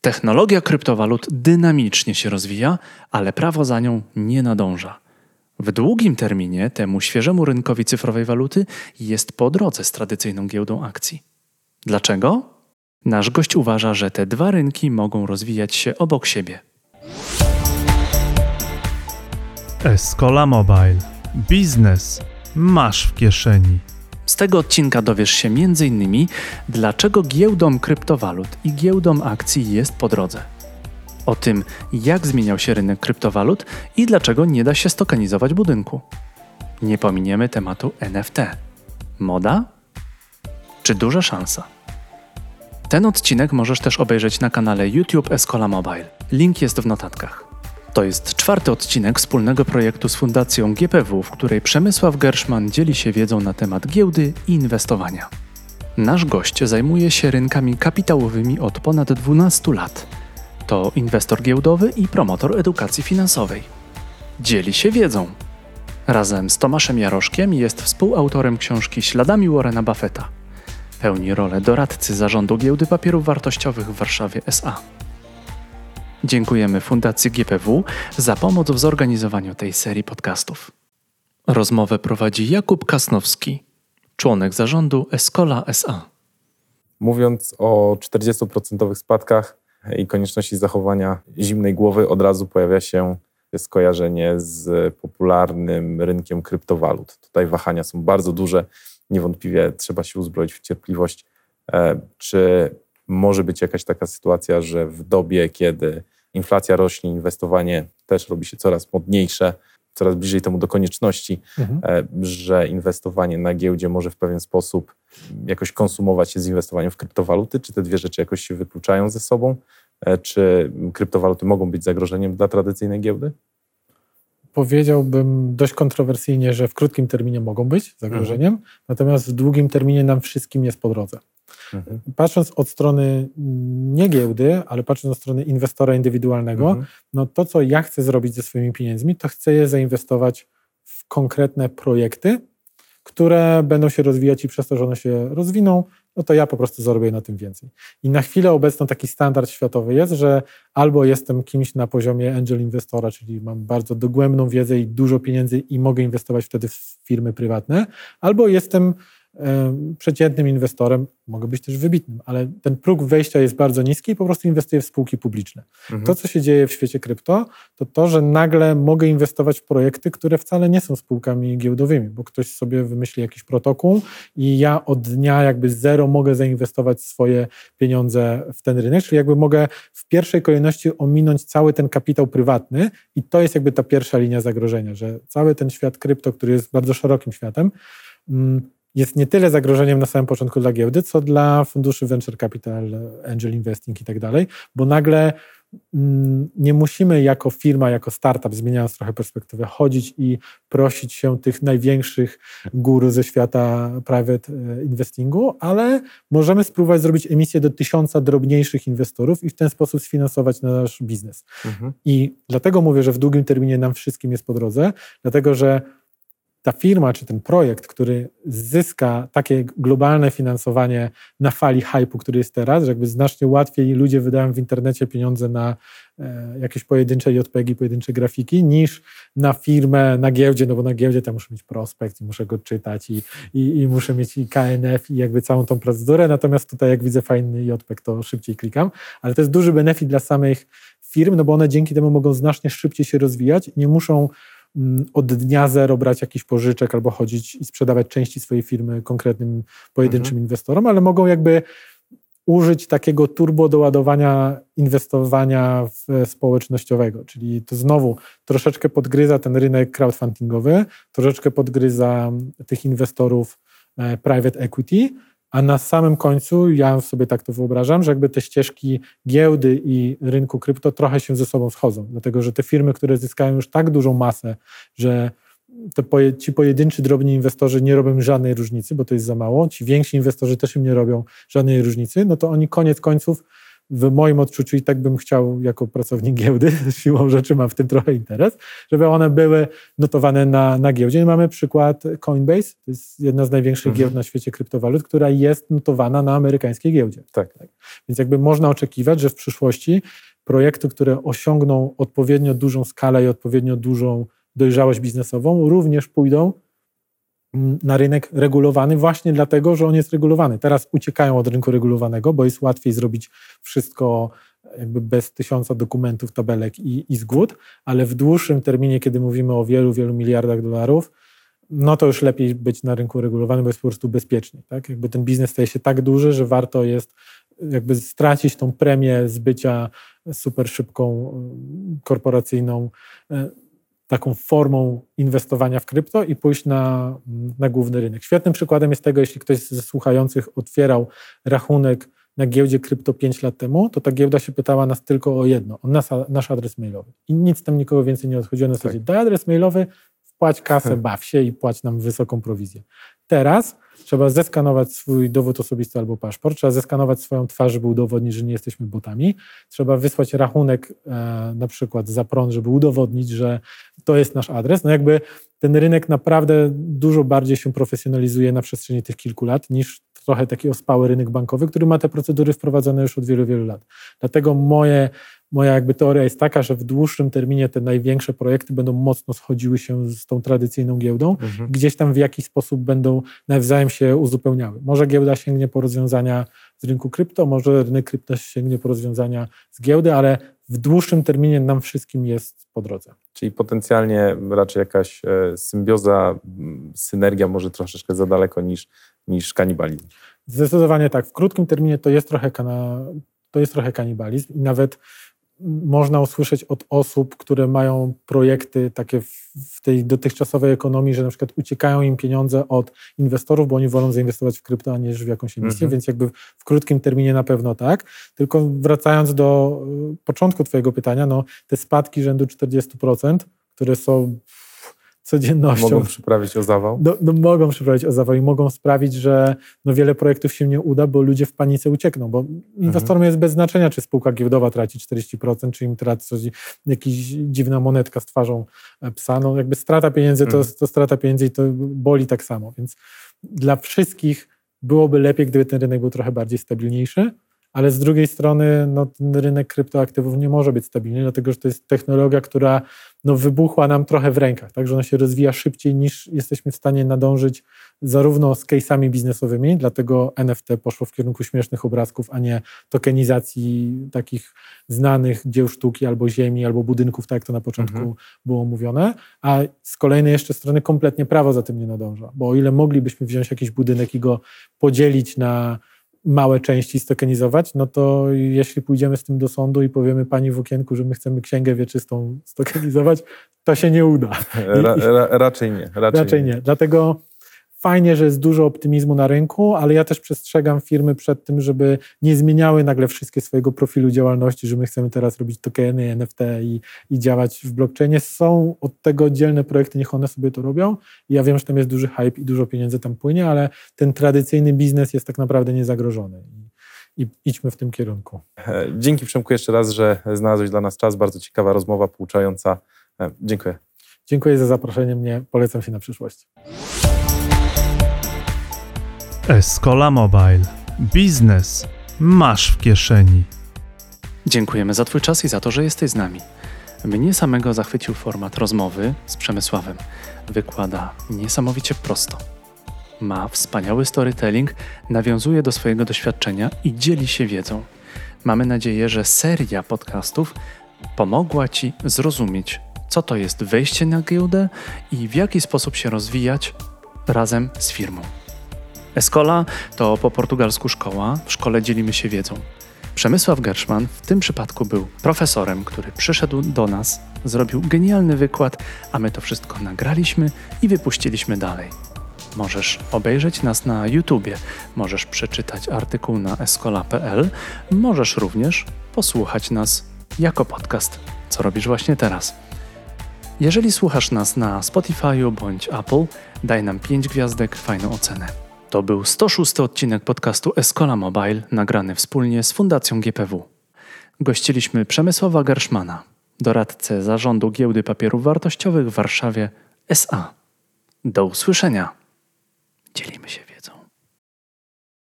Technologia kryptowalut dynamicznie się rozwija, ale prawo za nią nie nadąża. W długim terminie temu świeżemu rynkowi cyfrowej waluty jest po drodze z tradycyjną giełdą akcji. Dlaczego? Nasz gość uważa, że te dwa rynki mogą rozwijać się obok siebie. Escola Mobile. Biznes masz w kieszeni. Tego odcinka dowiesz się m.in. dlaczego giełdom kryptowalut i giełdom akcji jest po drodze. O tym, jak zmieniał się rynek kryptowalut i dlaczego nie da się stokanizować budynku. Nie pominiemy tematu NFT. Moda? Czy duża szansa? Ten odcinek możesz też obejrzeć na kanale YouTube Escola Mobile. Link jest w notatkach. To jest czwarty odcinek wspólnego projektu z Fundacją GPW, w której Przemysław Gerszman dzieli się wiedzą na temat giełdy i inwestowania. Nasz gość zajmuje się rynkami kapitałowymi od ponad 12 lat. To inwestor giełdowy i promotor edukacji finansowej. Dzieli się wiedzą. Razem z Tomaszem Jaroszkiem jest współautorem książki Śladami Warrena Buffetta. Pełni rolę doradcy zarządu Giełdy Papierów Wartościowych w Warszawie SA. Dziękujemy Fundacji GPW za pomoc w zorganizowaniu tej serii podcastów. Rozmowę prowadzi Jakub Kasnowski, członek zarządu Escola SA. Mówiąc o 40% spadkach i konieczności zachowania zimnej głowy, od razu pojawia się skojarzenie z popularnym rynkiem kryptowalut. Tutaj wahania są bardzo duże. Niewątpliwie trzeba się uzbroić w cierpliwość. E, czy może być jakaś taka sytuacja, że w dobie, kiedy inflacja rośnie, inwestowanie też robi się coraz modniejsze, coraz bliżej temu do konieczności, mhm. E, że inwestowanie na giełdzie może w pewien sposób jakoś konsumować się z inwestowaniem w kryptowaluty? Czy te dwie rzeczy jakoś się wykluczają ze sobą? E, czy kryptowaluty mogą być zagrożeniem dla tradycyjnej giełdy? Powiedziałbym dość kontrowersyjnie, że w krótkim terminie mogą być zagrożeniem, mhm. natomiast w długim terminie nam wszystkim jest po drodze. Mhm. Patrząc od strony nie giełdy, ale patrząc od strony inwestora indywidualnego, mhm. no to, co ja chcę zrobić ze swoimi pieniędzmi, to chcę je zainwestować w konkretne projekty, które będą się rozwijać i przez to, że one się rozwiną, no to ja po prostu zarobię na tym więcej. I na chwilę obecną taki standard światowy jest, że albo jestem kimś na poziomie angel inwestora, czyli mam bardzo dogłębną wiedzę i dużo pieniędzy i mogę inwestować wtedy w firmy prywatne, albo jestem przeciętnym inwestorem, mogę być też wybitnym, ale ten próg wejścia jest bardzo niski i po prostu inwestuję w spółki publiczne. Mhm. To, co się dzieje w świecie krypto, to to, że nagle mogę inwestować w projekty, które wcale nie są spółkami giełdowymi, bo ktoś sobie wymyśli jakiś protokół i ja od dnia jakby zero mogę zainwestować swoje pieniądze w ten rynek, czyli jakby mogę w pierwszej kolejności ominąć cały ten kapitał prywatny i to jest jakby ta pierwsza linia zagrożenia, że cały ten świat krypto, który jest bardzo szerokim światem, mm, jest nie tyle zagrożeniem na samym początku dla giełdy, co dla funduszy venture capital, angel investing i tak dalej, bo nagle mm, nie musimy jako firma, jako startup, zmieniając trochę perspektywę, chodzić i prosić się tych największych gór ze świata private e, investingu, ale możemy spróbować zrobić emisję do tysiąca drobniejszych inwestorów i w ten sposób sfinansować nasz biznes. Mhm. I dlatego mówię, że w długim terminie nam wszystkim jest po drodze, dlatego że ta firma czy ten projekt, który zyska takie globalne finansowanie na fali hypu, który jest teraz, że jakby znacznie łatwiej ludzie wydają w internecie pieniądze na e, jakieś pojedyncze JPG, pojedyncze grafiki, niż na firmę, na giełdzie, no bo na giełdzie tam muszę mieć prospekt i muszę go czytać i, i, i muszę mieć i KNF i jakby całą tą procedurę, natomiast tutaj jak widzę fajny JPEG, to szybciej klikam, ale to jest duży benefit dla samych firm, no bo one dzięki temu mogą znacznie szybciej się rozwijać nie muszą od dnia zero brać jakiś pożyczek albo chodzić i sprzedawać części swojej firmy konkretnym pojedynczym mhm. inwestorom, ale mogą jakby użyć takiego turbo doładowania inwestowania społecznościowego, czyli to znowu troszeczkę podgryza ten rynek crowdfundingowy, troszeczkę podgryza tych inwestorów e, private equity, a na samym końcu ja sobie tak to wyobrażam, że jakby te ścieżki giełdy i rynku krypto trochę się ze sobą schodzą, dlatego że te firmy, które zyskają już tak dużą masę, że poje, ci pojedynczy drobni inwestorzy nie robią żadnej różnicy, bo to jest za mało, ci więksi inwestorzy też im nie robią żadnej różnicy, no to oni koniec końców w moim odczuciu i tak bym chciał jako pracownik giełdy, siłą rzeczy mam w tym trochę interes, żeby one były notowane na, na giełdzie. I mamy przykład Coinbase, to jest jedna z największych Mhm. giełd na świecie kryptowalut, która jest notowana na amerykańskiej giełdzie. Tak. Więc jakby można oczekiwać, że w przyszłości projekty, które osiągną odpowiednio dużą skalę i odpowiednio dużą dojrzałość biznesową, również pójdą na rynek regulowany właśnie dlatego, że on jest regulowany. Teraz uciekają od rynku regulowanego, bo jest łatwiej zrobić wszystko jakby bez tysiąca dokumentów, tabelek i, i zgód, ale w dłuższym terminie, kiedy mówimy o wielu, wielu miliardach dolarów, no to już lepiej być na rynku regulowanym, bo jest po prostu bezpieczniej. Tak? Jakby ten biznes staje się tak duży, że warto jest jakby stracić tą premię z bycia super szybką, y, korporacyjną, y, taką formą inwestowania w krypto i pójść na, na główny rynek. Świetnym przykładem jest tego, jeśli ktoś ze słuchających otwierał rachunek na giełdzie krypto 5 lat temu, to ta giełda się pytała nas tylko o jedno, o nas, nasz adres mailowy. I nic tam nikogo więcej nie odchodziło. Na zasadzie, daj adres mailowy, wpłać kasę, baw się i płać nam wysoką prowizję. Teraz trzeba zeskanować swój dowód osobisty albo paszport, trzeba zeskanować swoją twarz, żeby udowodnić, że nie jesteśmy botami. Trzeba wysłać rachunek e, na przykład za prąd, żeby udowodnić, że to jest nasz adres. No jakby ten rynek naprawdę dużo bardziej się profesjonalizuje na przestrzeni tych kilku lat niż trochę taki ospały rynek bankowy, który ma te procedury wprowadzone już od wielu, wielu lat. Dlatego moje, moja jakby teoria jest taka, że w dłuższym terminie te największe projekty będą mocno schodziły się z tą tradycyjną giełdą, Mhm. gdzieś tam w jakiś sposób będą nawzajem się uzupełniały. Może giełda sięgnie po rozwiązania z rynku krypto, może rynek krypto sięgnie po rozwiązania z giełdy, ale w dłuższym terminie nam wszystkim jest po drodze. Czyli potencjalnie raczej jakaś e, symbioza, synergia może troszeczkę za daleko niż, niż kanibalizm. Zdecydowanie tak. W krótkim terminie to jest trochę, kana, to jest trochę kanibalizm i nawet można usłyszeć od osób, które mają projekty takie w, tej dotychczasowej ekonomii, że na przykład uciekają im pieniądze od inwestorów, bo oni wolą zainwestować w krypto, a nie w jakąś emisję, Mhm. więc jakby w krótkim terminie na pewno tak. Tylko wracając do y, początku twojego pytania, no te spadki rzędu 40%, które są codziennością. Mogą przyprawić o zawał. No, no mogą przyprawić o zawał i mogą sprawić, że no wiele projektów się nie uda, bo ludzie w panice uciekną, bo inwestorom jest bez znaczenia, czy spółka giełdowa traci 40%, czy im traci jakaś dziwna monetka z twarzą e, psa. No jakby strata pieniędzy to, Mhm. to strata pieniędzy i to boli tak samo, więc dla wszystkich byłoby lepiej, gdyby ten rynek był trochę bardziej stabilniejszy, ale z drugiej strony no, ten rynek kryptoaktywów nie może być stabilny, dlatego że to jest technologia, która no, wybuchła nam trochę w rękach, tak, że ona się rozwija szybciej niż jesteśmy w stanie nadążyć zarówno z case'ami biznesowymi, dlatego NFT poszło w kierunku śmiesznych obrazków, a nie tokenizacji takich znanych dzieł sztuki albo ziemi, albo budynków, tak jak to na początku Mhm. było mówione, a z kolejnej jeszcze strony kompletnie prawo za tym nie nadąża, bo o ile moglibyśmy wziąć jakiś budynek i go podzielić na małe części stokenizować, no to jeśli pójdziemy z tym do sądu i powiemy pani w okienku, że my chcemy księgę wieczystą stokenizować, to się nie uda. Ra, ra, raczej nie. Raczej, Raczej nie. Dlatego fajnie, że jest dużo optymizmu na rynku, ale ja też przestrzegam firmy przed tym, żeby nie zmieniały nagle wszystkie swojego profilu działalności, że my chcemy teraz robić tokeny, NFT i, i działać w blockchainie. Są od tego oddzielne projekty, niech one sobie to robią. Ja wiem, że tam jest duży hype i dużo pieniędzy tam płynie, ale ten tradycyjny biznes jest tak naprawdę niezagrożony. I, i idźmy w tym kierunku. E, Dzięki Przemku jeszcze raz, że znalazłeś dla nas czas. Bardzo ciekawa rozmowa, pouczająca. E, Dziękuję. Dziękuję za zaproszenie mnie. Polecam się na przyszłość. Escola Mobile. Biznes masz w kieszeni. Dziękujemy za Twój czas i za to, że jesteś z nami. Mnie samego zachwycił format rozmowy z Przemysławem. Wykłada niesamowicie prosto. Ma wspaniały storytelling, nawiązuje do swojego doświadczenia i dzieli się wiedzą. Mamy nadzieję, że seria podcastów pomogła Ci zrozumieć, co to jest wejście na giełdę i w jaki sposób się rozwijać razem z firmą. Escola to po portugalsku szkoła, w szkole dzielimy się wiedzą. Przemysław Gerszman w tym przypadku był profesorem, który przyszedł do nas, zrobił genialny wykład, a my to wszystko nagraliśmy i wypuściliśmy dalej. Możesz obejrzeć nas na YouTubie, możesz przeczytać artykuł na escola.pl, możesz również posłuchać nas jako podcast, co robisz właśnie teraz. Jeżeli słuchasz nas na Spotify bądź Apple, daj nam 5 gwiazdek, fajną ocenę. To był 106 odcinek podcastu Escola Mobile, nagrany wspólnie z Fundacją GPW. Gościliśmy Przemysława Gerszmana, doradcę zarządu Giełdy Papierów Wartościowych w Warszawie SA. Do usłyszenia. Dzielimy się wiedzą.